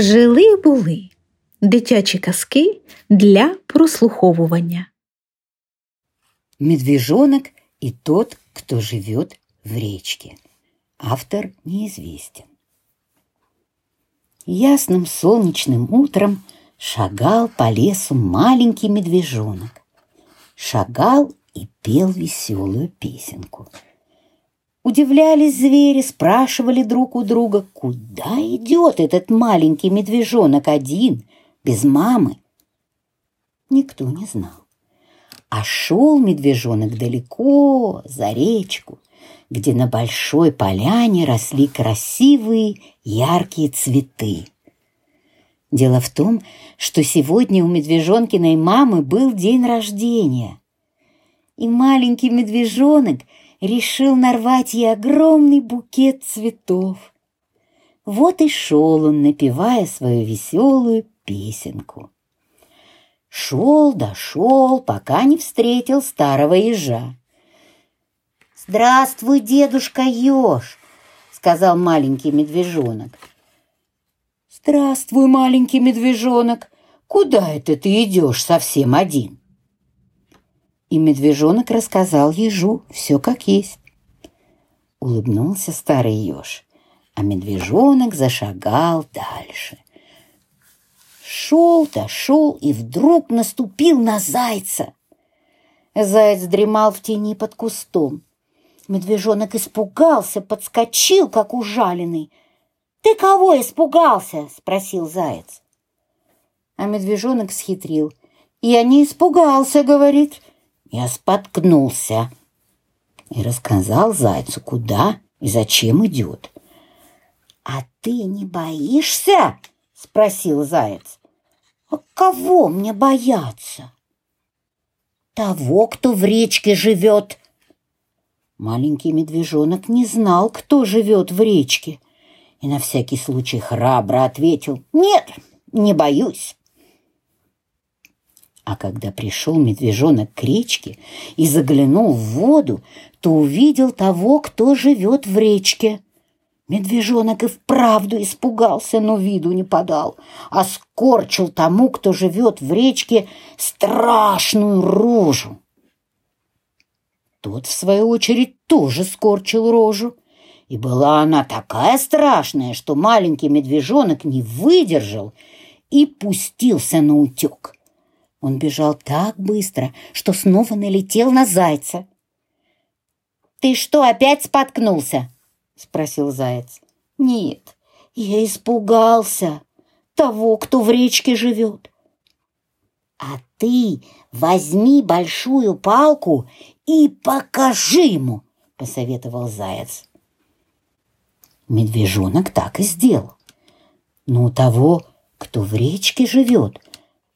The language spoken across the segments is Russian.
Жили були дитячі казки для прослуховування. Медвежонок и тот, кто живет в речке. Автор неизвестен. Ясным солнечным утром шагал по лесу маленький медвежонок. Шагал и пел веселую песенку. Удивлялись звери, спрашивали друг у друга, куда идет этот маленький медвежонок один, без мамы. Никто не знал. А шел медвежонок далеко, за речку, где на большой поляне росли красивые яркие цветы. Дело в том, что сегодня у медвежонкиной мамы был день рождения. И маленький медвежонок решил нарвать ей огромный букет цветов. Вот и шел он, напевая свою веселую песенку. Шел, дошел, пока не встретил старого ежа. «Здравствуй, дедушка еж!» — сказал маленький медвежонок. «Здравствуй, маленький медвежонок! Куда это ты идешь совсем один?» И медвежонок рассказал ежу все как есть. Улыбнулся старый еж, а медвежонок зашагал дальше. Шел-то, шел и вдруг наступил на зайца. Заяц дремал в тени под кустом. Медвежонок испугался, подскочил, как ужаленный. «Ты кого испугался?» — спросил заяц. А медвежонок схитрил. «Я не испугался», — говорит. «Я споткнулся». И рассказал зайцу, куда и зачем идет. «А ты не боишься?» — спросил заяц. «А кого мне бояться?» «Того, кто в речке живет», Маленький медвежонок не знал, кто живет в речке, и на всякий случай храбро ответил «Нет, не боюсь». А когда пришел медвежонок к речке и заглянул в воду, то увидел того, кто живет в речке. Медвежонок и вправду испугался, но виду не подал, а скорчил тому, кто живет в речке, страшную рожу. Тот, в свою очередь, тоже скорчил рожу. И была она такая страшная, что маленький медвежонок не выдержал и пустился на утек. Он бежал так быстро, что снова налетел на зайца. «Ты что, опять споткнулся?» — спросил заяц. «Нет, я испугался того, кто в речке живет». «А ты возьми большую палку и покажи ему, посоветовал заяц. Медвежонок так и сделал. Но у того, кто в речке живет,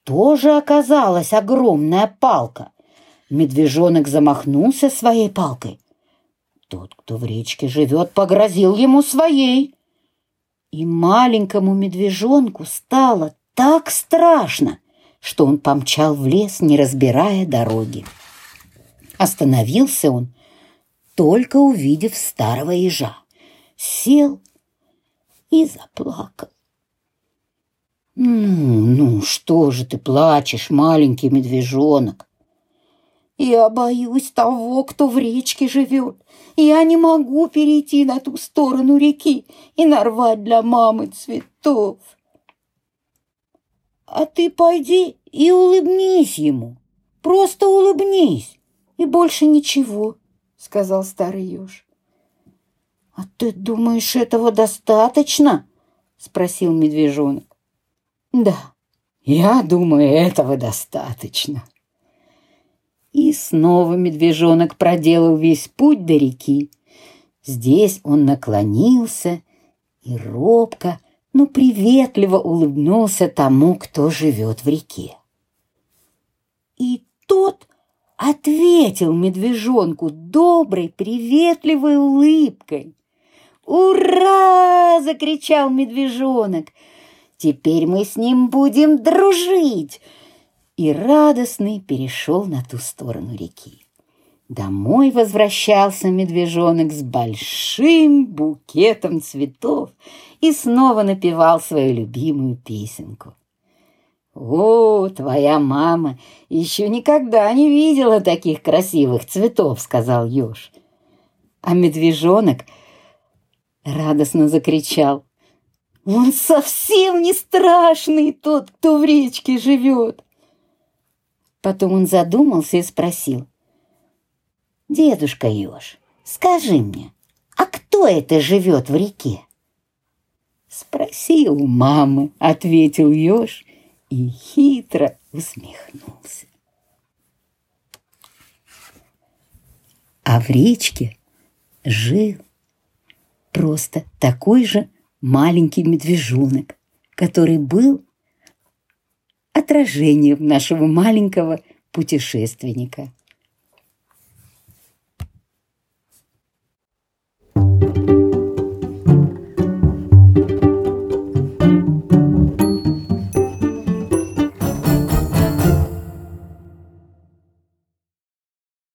тоже оказалась огромная палка. Медвежонок замахнулся своей палкой. Тот, кто в речке живет, погрозил ему своей. И маленькому медвежонку стало так страшно, что он помчал в лес, не разбирая дороги. Остановился он, только увидев старого ежа. Сел и заплакал. «Ну, ну, что же ты плачешь, маленький медвежонок?» «Я боюсь того, кто в речке живет. Я не могу перейти на ту сторону реки и нарвать для мамы цветов». «А ты пойди и улыбнись ему. Просто улыбнись и больше ничего», — сказал старый еж. «А ты думаешь, этого достаточно?» — спросил медвежонок. «Да, я думаю, этого достаточно». И снова медвежонок проделал весь путь до реки. Здесь он наклонился и робко, но приветливо улыбнулся тому, кто живет в реке. И тот ответил медвежонку доброй, приветливой улыбкой. «Ура!» — закричал медвежонок. «Теперь мы с ним будем дружить!» И радостный перешел на ту сторону реки. Домой возвращался медвежонок с большим букетом цветов и снова напевал свою любимую песенку. «О, твоя мама еще никогда не видела таких красивых цветов», — сказал еж. А медвежонок радостно закричал. «Он совсем не страшный, тот, кто в речке живет!» Потом он задумался и спросил. «Дедушка еж, скажи мне, а кто это живет в реке?» «Спроси у мамы», — ответил еж и хитро усмехнулся. А в речке жил просто такой же маленький медвежонок, который был отражением нашего маленького путешественника –